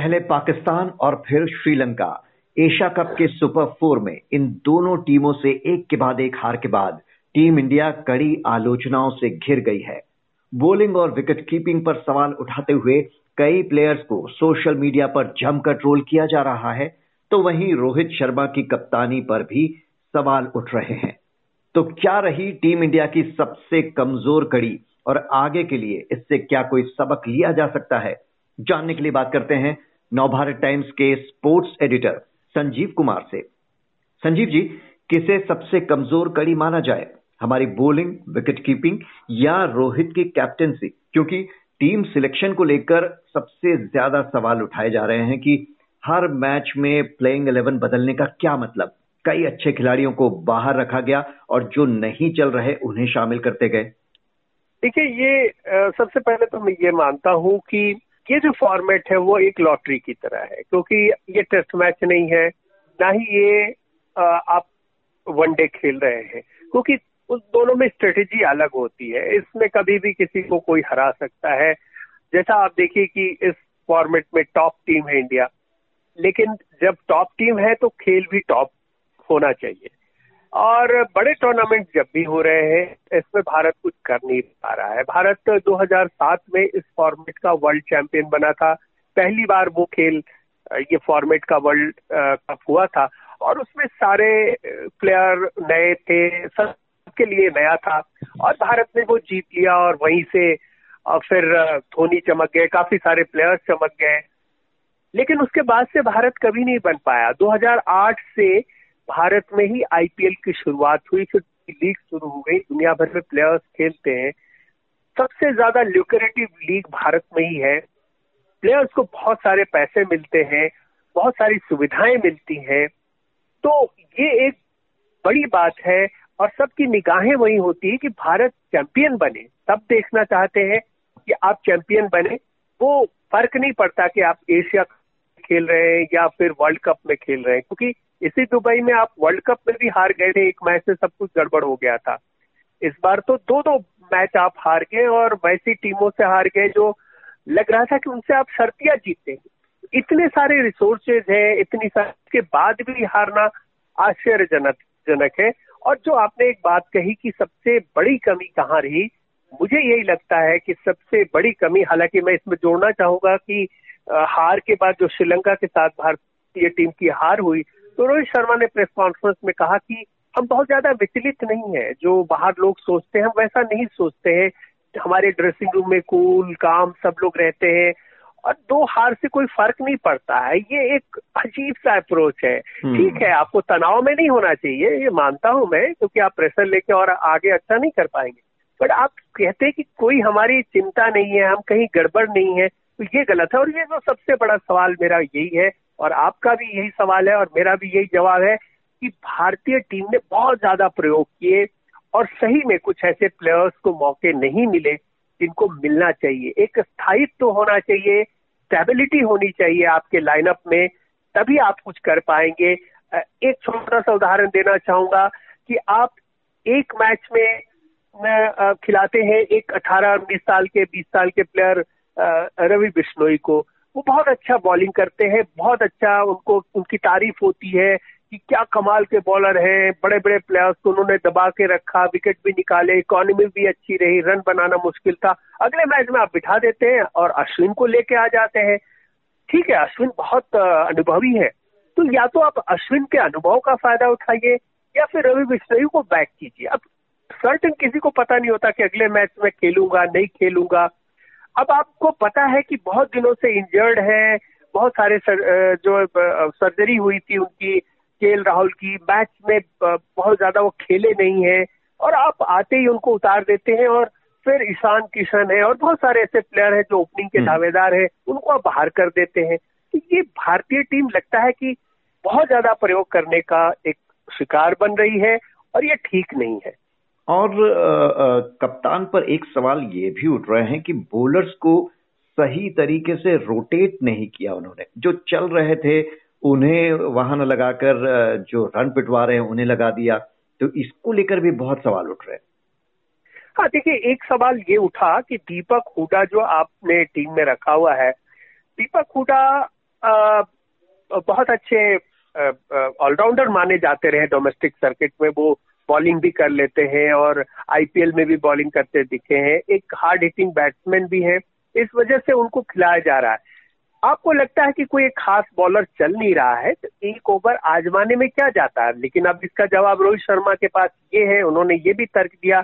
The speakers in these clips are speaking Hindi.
पहले पाकिस्तान और फिर श्रीलंका। एशिया कप के सुपर फोर में इन दोनों टीमों से एक के बाद एक हार के बाद टीम इंडिया कड़ी आलोचनाओं से घिर गई है। बॉलिंग और विकेट कीपिंग पर सवाल उठाते हुए कई प्लेयर्स को सोशल मीडिया पर जमकर ट्रोल किया जा रहा है तो वहीं रोहित शर्मा की कप्तानी पर भी सवाल उठ रहे हैं। तो क्या रही टीम इंडिया की सबसे कमज़ोर कड़ी और आगे के लिए इससे क्या कोई सबक लिया जा सकता है? जानने के लिए बात करते हैं नवभारत टाइम्स के स्पोर्ट्स एडिटर संजीव कुमार से। संजीव जी, किसे सबसे कमज़ोर कड़ी माना जाए? हमारी बॉलिंग विकेट कीपिंग या रोहित की कैप्टेंसी क्योंकि टीम सिलेक्शन को लेकर सबसे ज़्यादा सवाल उठाए जा रहे हैं कि हर मैच में प्लेइंग इलेवन बदलने का क्या मतलब? कई अच्छे खिलाड़ियों को बाहर रखा गया और जो नहीं चल रहे, उन्हें शामिल करते गए। देखिए, ये सबसे पहले तो मैं ये मानता हूँ कि ये जो फॉर्मेट है, वो एक लॉटरी की तरह है, क्योंकि ये टेस्ट मैच नहीं है, ना ही ये आप वनडे खेल रहे हैं, क्योंकि उस दोनों में स्ट्रेटेजी अलग होती है। इसमें कभी भी किसी को कोई हरा सकता है। जैसा आप देखिए कि इस फॉर्मेट में टॉप टीम है इंडिया लेकिन जब टॉप टीम है तो खेल भी टॉप होना चाहिए। और बड़े टूर्नामेंट जब भी हो रहे हैं, इसमें भारत कुछ कर नहीं पा रहा है। भारत 2007 में इस फॉर्मेट का वर्ल्ड चैंपियन बना था। पहली बार वो खेल, ये फॉर्मेट का वर्ल्ड कप हुआ था। और उसमें सारे प्लेयर नए थे, सबके लिए नया था। और भारत ने वो जीत लिया और वहीं से और फिर धोनी चमक गए, काफ़ी सारे प्लेयर्स चमक गए। लेकिन उसके बाद से भारत कभी नहीं बन पाया। 2008 से भारत में ही आईपीएल की शुरुआत हुई, फिर लीग शुरू हो गई। दुनिया भर में प्लेयर्स खेलते हैं। सबसे ज़्यादा ल्यूकरेटिव लीग भारत में ही है। प्लेयर्स को बहुत सारे पैसे मिलते हैं, बहुत सारी सुविधाएँ मिलती हैं। तो ये एक बड़ी बात है और सबकी निगाहें वही होती है कि भारत चैंपियन बने। सब देखना चाहते हैं कि आप चैंपियन बने। वो फ़र्क नहीं पड़ता कि आप एशिया खेल रहे हैं या फिर वर्ल्ड कप में खेल रहे हैं, क्योंकि इसी दुबई में आप वर्ल्ड कप में भी हार गए थे, एक मैच से सब कुछ गड़बड़ हो गया था। इस बार तो दो दो मैच आप हार गए और वैसी टीमों से हार गए जो लग रहा था कि उनसे आप शर्तियाँ जीते इतने सारे रिसोर्सेज हैं, इतनी सारे के बाद भी हारना आश्चर्यजनक जनक है। और जो आपने एक बात कही कि सबसे बड़ी कमी कहाँ रही, मुझे यही लगता है कि सबसे बड़ी कमी, हालाँकि मैं इसमें जोड़ना चाहूँगा कि हार के बाद जो श्रीलंका के साथ भारतीय टीम की हार हुई तो रोहित शर्मा ने प्रेस कॉन्फ्रेंस में कहा कि हम बहुत ज़्यादा विचलित नहीं है। जो बाहर लोग सोचते हैं हम वैसा नहीं सोचते हैं। हमारे ड्रेसिंग रूम में कूल काम सब लोग रहते हैं और दो हार से कोई फ़र्क नहीं पड़ता है। ये एक अजीब सा अप्रोच है। हम्म। ठीक है आपको तनाव में नहीं होना चाहिए ये मानता हूँ मैं क्योंकि आप प्रेशर लेके और आगे अच्छा नहीं कर पाएँगे। बट आप कहते हैं कि कोई हमारी चिंता नहीं है हम कहीं गड़बड़ नहीं है तो ये गलत है। और ये जो सबसे बड़ा सवाल मेरा यही है और आपका भी यही सवाल है और मेरा भी यही जवाब है कि भारतीय टीम ने बहुत ज़्यादा प्रयोग किए और सही में कुछ ऐसे प्लेयर्स को मौके नहीं मिले जिनको मिलना चाहिए। एक स्थायित्व तो होना चाहिए स्टेबिलिटी होनी चाहिए आपके लाइनअप में, तभी आप कुछ कर पाएँगे। एक छोटा सा उदाहरण देना चाहूँगा कि आप एक मैच में खिलाते हैं एक 18 उन्नीस साल के 20 साल के प्लेयर रवि बिश्नोई को। वो बहुत अच्छा बॉलिंग करते हैं, बहुत अच्छा उनको, उनकी तारीफ़ होती है कि क्या कमाल के बॉलर हैं बड़े बड़े प्लेयर्स को उन्होंने दबा के रखा विकेट भी निकाले इकोनॉमी भी अच्छी रही रन बनाना मुश्किल था। अगले मैच में आप बिठा देते हैं और अश्विन को लेके आ जाते हैं। ठीक है, अश्विन बहुत अनुभवी है। तो या तो आप अश्विन के अनुभव का फ़ायदा उठाइए, या फिर रवि बिश्नोई को बैक कीजिए। अब सर्टन किसी को पता नहीं होता कि अगले मैच में खेलूँगा, नहीं खेलूँगा। अब आपको पता है कि बहुत दिनों से इंजर्ड है बहुत सारे सर, जो सर्जरी हुई थी उनकी के राहुल की मैच में बहुत ज़्यादा वो खेले नहीं है और आप आते ही उनको उतार देते हैं और फिर ईशान किशन है और बहुत सारे ऐसे प्लेयर हैं जो ओपनिंग के हम्म। दावेदार है उनको आप बाहर कर देते हैं तो ये भारतीय टीम लगता है कि बहुत ज़्यादा प्रयोग करने का एक शिकार बन रही है और ये ठीक नहीं है और कप्तान पर एक सवाल ये भी उठ रहे हैं कि बोलर्स को सही तरीके से रोटेट नहीं किया उन्होंने। जो चल रहे थे, उन्हें वाहन लगाकर जो रन पिटवा रहे हैं, उन्हें लगा दिया। तो इसको लेकर भी बहुत सवाल उठ रहे हैं। हाँ देखिए, एक सवाल ये उठा कि दीपक हुडा जो आपने टीम में रखा हुआ है, दीपक हुडा बहुत अच्छे ऑलराउंडर माने जाते रहे डोमेस्टिक सर्किट में। वो बॉलिंग भी कर लेते हैं और आईपीएल में भी बॉलिंग करते दिखे हैं। एक हार्ड हिटिंग बैट्समैन भी है। इस वजह से उनको खिलाया जा रहा है। आपको लगता है कि कोई एक खास बॉलर चल नहीं रहा है? तो एक ओवर आजमाने में क्या जाता है? लेकिन अब इसका जवाब रोहित शर्मा के पास ये है। उन्होंने ये भी तर्क दिया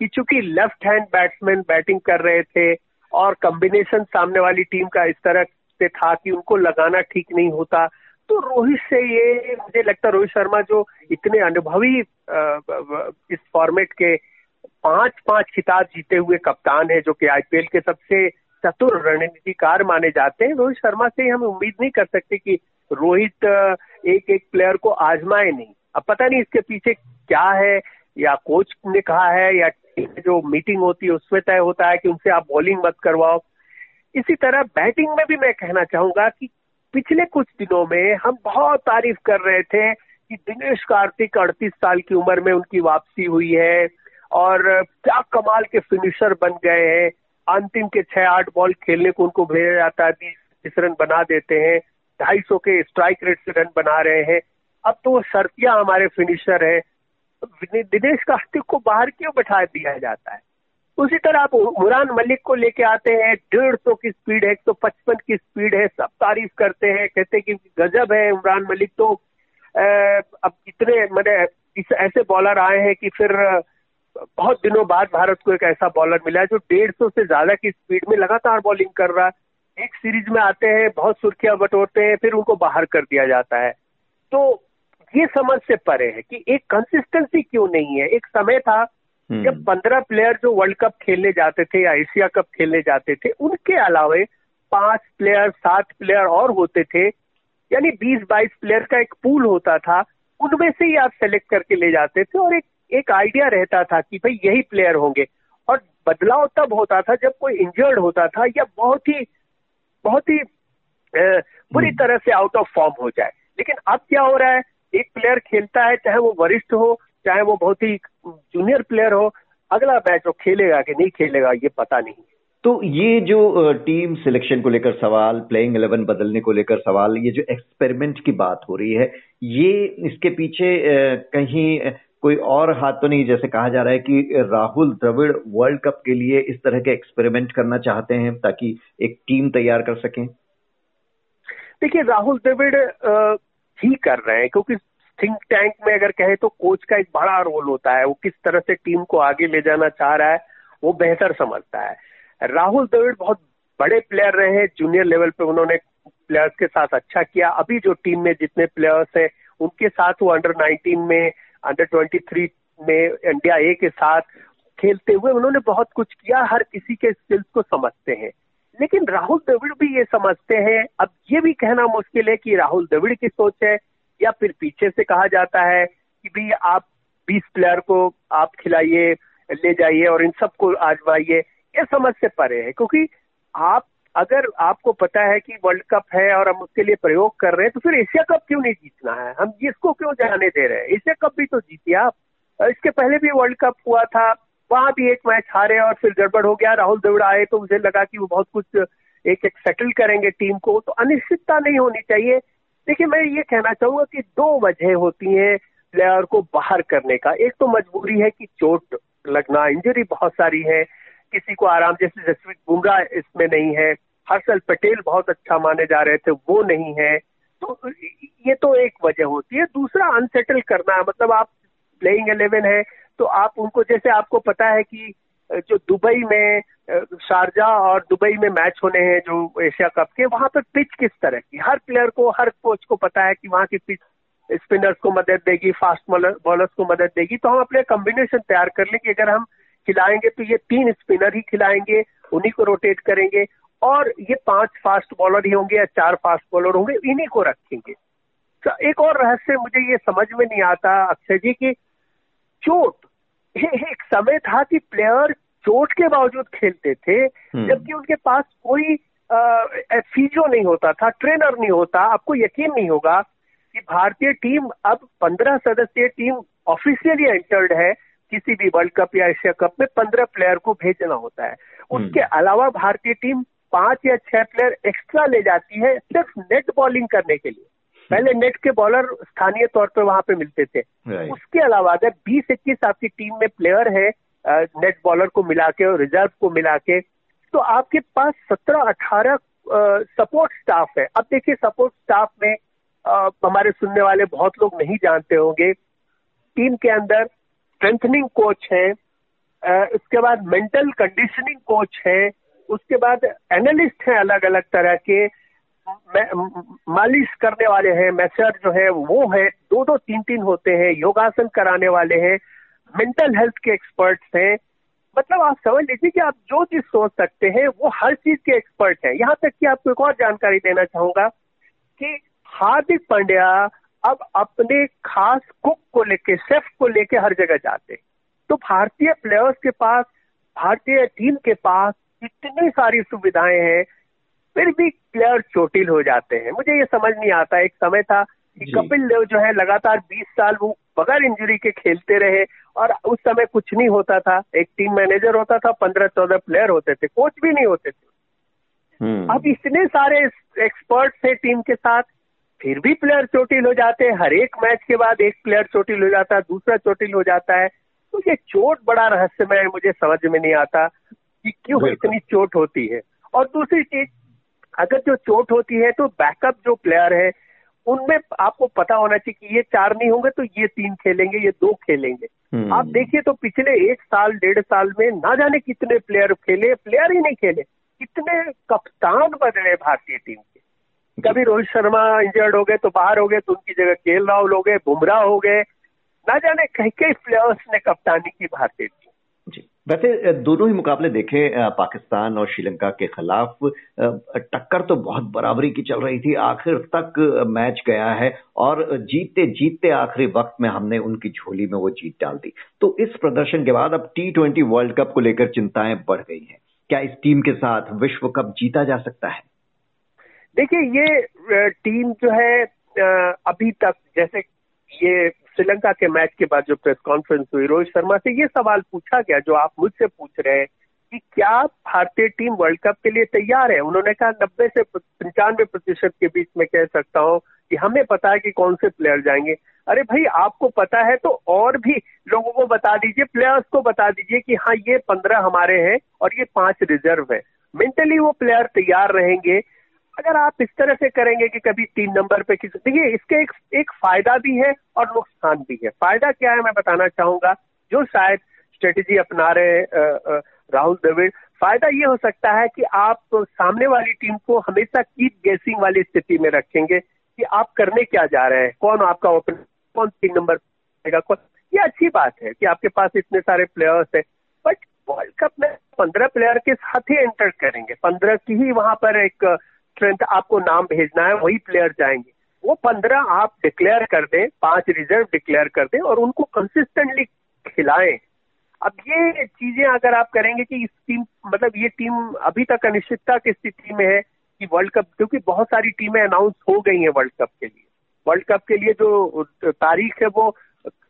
कि चूँकि लेफ़्ट हैंड बैट्समैन बैटिंग कर रहे थे और कॉम्बिनेशन सामने वाली टीम का इस तरह से था कि उनको लगाना ठीक नहीं होता। तो रोहित से ये मुझे लगता है रोहित शर्मा जो इतने अनुभवी इस फॉर्मेट के पाँच पाँच खिताब जीते हुए कप्तान है, जो कि आईपीएल के सबसे चतुर रणनीतिकार माने जाते हैं, रोहित शर्मा से हम उम्मीद नहीं कर सकते कि रोहित एक एक प्लेयर को आजमाए नहीं। अब पता नहीं इसके पीछे क्या है, या कोच ने कहा है, या जो मीटिंग होती है, उसमें तय होता है कि उनसे आप बॉलिंग मत करवाओ। इसी तरह बैटिंग में भी मैं कहना चाहूँगा कि पिछले कुछ दिनों में हम बहुत तारीफ़ कर रहे थे कि दिनेश कार्तिक अड़तीस साल की उम्र में उनकी वापसी हुई है और क्या कमाल के फिनिशर बन गए हैं। अंतिम के छह, आठ बॉल खेलने को उनको भेजा जाता है, बीस रन बना देते हैं, ढाई सौ के स्ट्राइक रेट से रन बना रहे हैं। अब तो वो शर्तिया हमारे फिनिशर है। दिनेश कार्तिक को बाहर क्यों बैठा दिया जाता है? उसी तरह आप उमरान मलिक को लेके आते हैं, डेढ़ सौ की स्पीड है, एक सौ पचपन की स्पीड है, सब तारीफ़ करते हैं, कहते हैं कि गजब है उमरान मलिक तो अब इतने मैंने इस, ऐसे बॉलर आए हैं कि फिर बहुत दिनों बाद भारत को एक ऐसा बॉलर मिला है जो डेढ़ सौ से ज़्यादा की स्पीड में लगातार बॉलिंग कर रहा है एक सीरीज़ में आते हैं, बहुत सुर्खियाँ बटोरते हैं, फिर उनको बाहर कर दिया जाता है तो ये समझ से परे है कि एक कंसिस्टेंसी क्यों नहीं है एक समय था। जब पंद्रह प्लेयर जो वर्ल्ड कप खेलने जाते थे या एशिया कप खेलने जाते थे उनके अलावे पाँच प्लेयर सात प्लेयर और होते थे यानी बीस बाईस प्लेयर का एक पूल होता था उनमें से ही आप सेलेक्ट करके ले जाते थे और एक एक आइडिया रहता था कि भाई यही प्लेयर होंगे। और बदलाव तब होता था जब कोई इंजर्ड होता था या बहुत ही बहुत ही बुरी हम्म। तरह से आउट ऑफ़ फॉर्म हो जाए। लेकिन अब क्या हो रहा है? एक प्लेयर खेलता है चाहे वो वरिष्ठ हो चाहे वो बहुत ही जूनियर प्लेयर हो अगला मैच वो खेलेगा कि नहीं खेलेगा ये पता नहीं। तो ये जो टीम सिलेक्शन को लेकर सवाल प्लेइंग इलेवन बदलने को लेकर सवाल ये जो एक्सपेरिमेंट की बात हो रही है ये इसके पीछे कहीं कोई और हाथ तो नहीं जैसे कहा जा रहा है कि राहुल द्रविड़ वर्ल्ड कप के लिए इस तरह के एक्सपेरिमेंट करना चाहते हैं ताकि एक टीम तैयार कर सकें? देखिए राहुल द्रविड़ ही कर रहे हैं क्योंकि थिंक टैंक में अगर कहें तो कोच का एक बड़ा रोल होता है। वो किस तरह से टीम को आगे ले जाना चाह रहा है, वो बेहतर समझता है। राहुल द्रविड़ बहुत बड़े प्लेयर रहे हैं जूनियर लेवल पे उन्होंने प्लेयर्स के साथ अच्छा किया। अभी जो टीम में जितने प्लेयर्स हैं, उनके साथ वो अंडर 19 में अंडर 23 में इंडिया ए के साथ खेलते हुए उन्होंने बहुत कुछ किया। हर किसी के स्किल्स को समझते हैं। लेकिन राहुल द्रविड़ भी ये समझते हैं। अब ये भी कहना मुश्किल है कि राहुल द्रविड़ की सोच है या फिर पीछे से कहा जाता है कि भाई आप 20 प्लेयर को आप खिलाइए, ले जाइए और इन सबको आजमाइए, ये समझ से परे है। क्योंकि आप, अगर आपको पता है कि वर्ल्ड कप है और हम उसके लिए प्रयोग कर रहे हैं तो फिर एशिया कप क्यों नहीं जीतना है? हम जिसको क्यों जाने दे रहे हैं? एशिया कप भी तो जीतिए आप। इसके पहले भी वर्ल्ड कप हुआ था, वहाँ भी एक मैच हारे और फिर गड़बड़ हो गया। राहुल द्रविड़ आए तो मुझे लगा कि वो बहुत कुछ एक एक सेटल करेंगे टीम को। तो अनिश्चितता नहीं होनी चाहिए देखिए, मैं ये कहना चाहूँगा कि दो वजह होती हैं प्लेयर को बाहर करने का। एक तो मजबूरी है कि चोट लगना, इंजरी बहुत सारी है, किसी को आराम, जैसे जसवीत बुमराह इसमें नहीं है, हर्षल पटेल बहुत अच्छा माने जा रहे थे, वो नहीं है। तो ये तो एक वजह होती है। दूसरा अनसेटल करना मतलब आप प्लेइंग इलेवन है तो आप उनको, जैसे आपको पता है कि जो दुबई में शारजा और दुबई में मैच होने हैं जो एशिया कप के, वहाँ पर पिच किस तरह की? हर प्लेयर को, हर कोच को पता है कि वहाँ की पिच स्पिनर्स को मदद देगी फास्ट बॉलर्स को मदद देगी। तो हम अपने कॉम्बिनेशन तैयार कर लें कि अगर हम खिलाएँगे तो ये तीन स्पिनर ही खिलाएँगे, उन्हीं को रोटेट करेंगे और ये पाँच फास्ट बॉलर ही होंगे या चार फास्ट बॉलर होंगे, इन्हीं को रखेंगे। तो एक और रहस्य मुझे ये समझ में नहीं आता, अक्षय जी, की चोट एक समय था कि प्लेयर चोट के बावजूद खेलते थे हम्म। जबकि उनके पास कोई फीजो नहीं होता था ट्रेनर नहीं होता आपको यकीन नहीं होगा कि भारतीय टीम अब पंद्रह सदस्यीय टीम ऑफिशियली एंटर्ड है किसी भी वर्ल्ड कप या एशिया कप में पंद्रह प्लेयर को भेजना होता है हम्म। उसके अलावा भारतीय टीम पाँच या छह प्लेयर एक्स्ट्रा ले जाती है सिर्फ़ नेट बॉलिंग करने के लिए पहले नेट के बॉलर स्थानीय तौर पर वहाँ पे मिलते थे। उसके अलावा अगर बीस इक्कीस आपकी टीम में प्लेयर है नेट बॉलर को मिला के और रिज़र्व को मिला के तो आपके पास सत्रह अठारह सपोर्ट स्टाफ है। अब देखिए सपोर्ट स्टाफ में आ, हमारे सुनने वाले बहुत लोग नहीं जानते होंगे। टीम के अंदर स्ट्रेंथनिंग कोच है उसके बाद मेंटल कंडीशनिंग कोच है उसके बाद एनालिस्ट हैं अलग अलग तरह के। मालिश करने वाले हैं मैसेज जो है, वो है। दो दो तीन तीन होते हैं, योगासन कराने वाले हैं मेंटल हेल्थ के एक्सपर्ट्स हैं। मतलब आप समझ लीजिए कि आप जो चीज़ सोच सकते हैं, वो हर चीज़ के एक्सपर्ट हैं। यहाँ तक कि आपको एक और जानकारी देना चाहूँगा कि हार्दिक पांड्या अब अपने खास कुक को लेके शेफ को लेके हर जगह जाते तो भारतीय प्लेयर्स के पास, भारतीय टीम के पास इतनी सारी सुविधाएँ हैं फिर भी प्लेयर चोटिल हो जाते हैं। मुझे ये समझ नहीं आता। एक समय था कि कपिल देव जो है लगातार 20 साल वो बगैर इंजरी के खेलते रहे और उस समय कुछ नहीं होता था। एक टीम मैनेजर होता था पंद्रह चौदह प्लेयर होते थे। कोच भी नहीं होते थे। हम्म। अब इतने सारे एक्सपर्ट थे टीम के साथ फिर भी प्लेयर चोटिल हो जाते हैं। हर एक मैच के बाद एक प्लेयर चोटिल हो जाता है दूसरा चोटिल हो जाता है। तो ये चोट बड़ा रहस्यमय मुझे समझ में नहीं आता कि क्यों इतनी चोट होती है। और दूसरी चीज़ अगर जो चोट होती है तो बैकअप जो प्लेयर है उनमें आपको पता होना चाहिए कि ये चार नहीं होंगे तो ये तीन खेलेंगे ये दो खेलेंगे। हम्म। आप देखिए तो पिछले एक साल डेढ़ साल में ना जाने कितने प्लेयर खेले प्लेयर ही नहीं खेले कितने कप्तान बदले भारतीय टीम के। कभी रोहित शर्मा इंजर्ड हो गए तो बाहर हो गए तो उनकी जगह केएल राहुल हो गए बुमराह हो गए। ना जाने कई कई प्लेयर्स ने कप्तानी की भारतीय टीम वैसे दोनों ही मुकाबले देखे पाकिस्तान और श्रीलंका के खिलाफ टक्कर तो बहुत बराबरी की चल रही थी। आखिर तक मैच गया है और जीतते जीतते आखिरी वक्त में हमने उनकी झोली में वो जीत डाल दी। तो इस प्रदर्शन के बाद अब टी ट्वेंटी वर्ल्ड कप को लेकर चिंताएँ बढ़ गई हैं। क्या इस टीम के साथ विश्व कप जीता जा सकता है? देखिए, ये टीम जो है अभी तक जैसे ये श्रीलंका के मैच के बाद जो प्रेस कॉन्फ्रेंस हुई, रोहित शर्मा से ये सवाल पूछा गया, जो आप मुझसे पूछ रहे हैं, कि क्या भारतीय टीम वर्ल्ड कप के लिए तैयार है? उन्होंने कहा, नब्बे से पंचानवे प्रतिशत के बीच में कह सकता हूँ कि हमें पता है कि कौन से प्लेयर जाएँगे। अरे भाई, आपको पता है तो और भी लोगों को बता दीजिए, प्लेयर्स को बता दीजिए कि हाँ ये पंद्रह हमारे हैं और ये पाँच रिज़र्व है। मेंटली वो प्लेयर तैयार रहेंगे अगर आप इस तरह से करेंगे कि कभी तीन नंबर पे किसी, देखिए, इसके एक एक फ़ायदा भी है और नुकसान भी है। फ़ायदा क्या है मैं बताना चाहूँगा, जो शायद स्ट्रेटेजी अपना रहे राहुल द्रविड़, फ़ायदा ये हो सकता है कि आप सामने वाली टीम को हमेशा कीप गेसिंग वाली स्थिति में रखेंगे कि आप करने क्या जा रहे हैं, कौन आपका ओपन कौन तीन नंबर कौन ये अच्छी बात है कि आपके पास इतने सारे प्लेयर्स है बट वर्ल्ड कप में पंद्रह प्लेयर के साथ ही एंटर करेंगे। पंद्रह की ही वहाँ पर एक स्ट्रेंथ आपको नाम भेजना है, वही प्लेयर जाएँगे। वो पंद्रह आप डिक्लेयर कर दें, पाँच रिज़र्व डिक्लेयर कर दें और उनको कंसिस्टेंटली खिलाएँ। अब ये चीज़ें अगर आप करेंगे कि इस टीम मतलब ये टीम अभी तक अनिश्चितता की स्थिति में है कि वर्ल्ड कप क्योंकि बहुत सारी टीमें अनाउंस हो गई हैं वर्ल्ड कप के लिए। वर्ल्ड कप के लिए जो तारीख है वो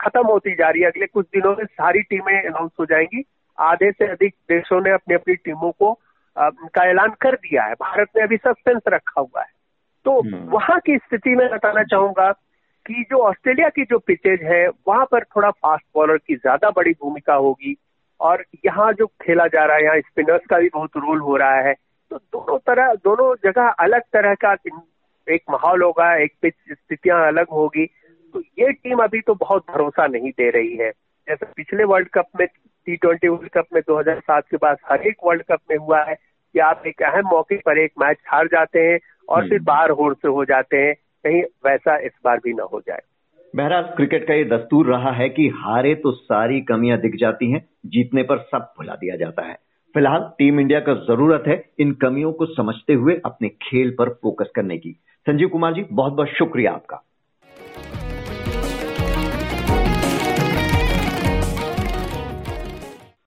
खत्म होती जा रही है। अगले कुछ दिनों में सारी टीमें अनाउंस हो जाएँगी। आधे से अधिक देशों ने अपनी अपनी टीमों को का ऐलान कर दिया है। भारत ने अभी सस्पेंस रखा हुआ है। तो हम्म। वहाँ की स्थिति में बताना चाहूँगा कि जो ऑस्ट्रेलिया की जो पिचेज है वहाँ पर थोड़ा फास्ट बॉलर की ज़्यादा बड़ी भूमिका होगी और यहाँ जो खेला जा रहा है यहाँ स्पिनर्स का भी बहुत रोल हो रहा है। तो दोनों तरह दोनों जगह अलग तरह का एक माहौल होगा एक पिच स्थितियाँ अलग होगी। तो ये टीम अभी तो बहुत भरोसा नहीं दे रही है। जैसे पिछले वर्ल्ड कप में टी ट्वेंटी वर्ल्ड कप में 2007 के बाद हर एक वर्ल्ड कप में हुआ है कि आप एक अहम मौके पर एक मैच हार जाते हैं और फिर हम्म। बाहर होर से हो जाते हैं कहीं वैसा इस बार भी ना हो जाए। बहरहाल क्रिकेट का ये दस्तूर रहा है कि हारे तो सारी कमियाँ दिख जाती हैं जीतने पर सब भुला दिया जाता है। फ़िलहाल टीम इंडिया का ज़रूरत है इन कमियों को समझते हुए अपने खेल पर फोकस करने की। संजीव कुमार जी बहुत बहुत शुक्रिया आपका।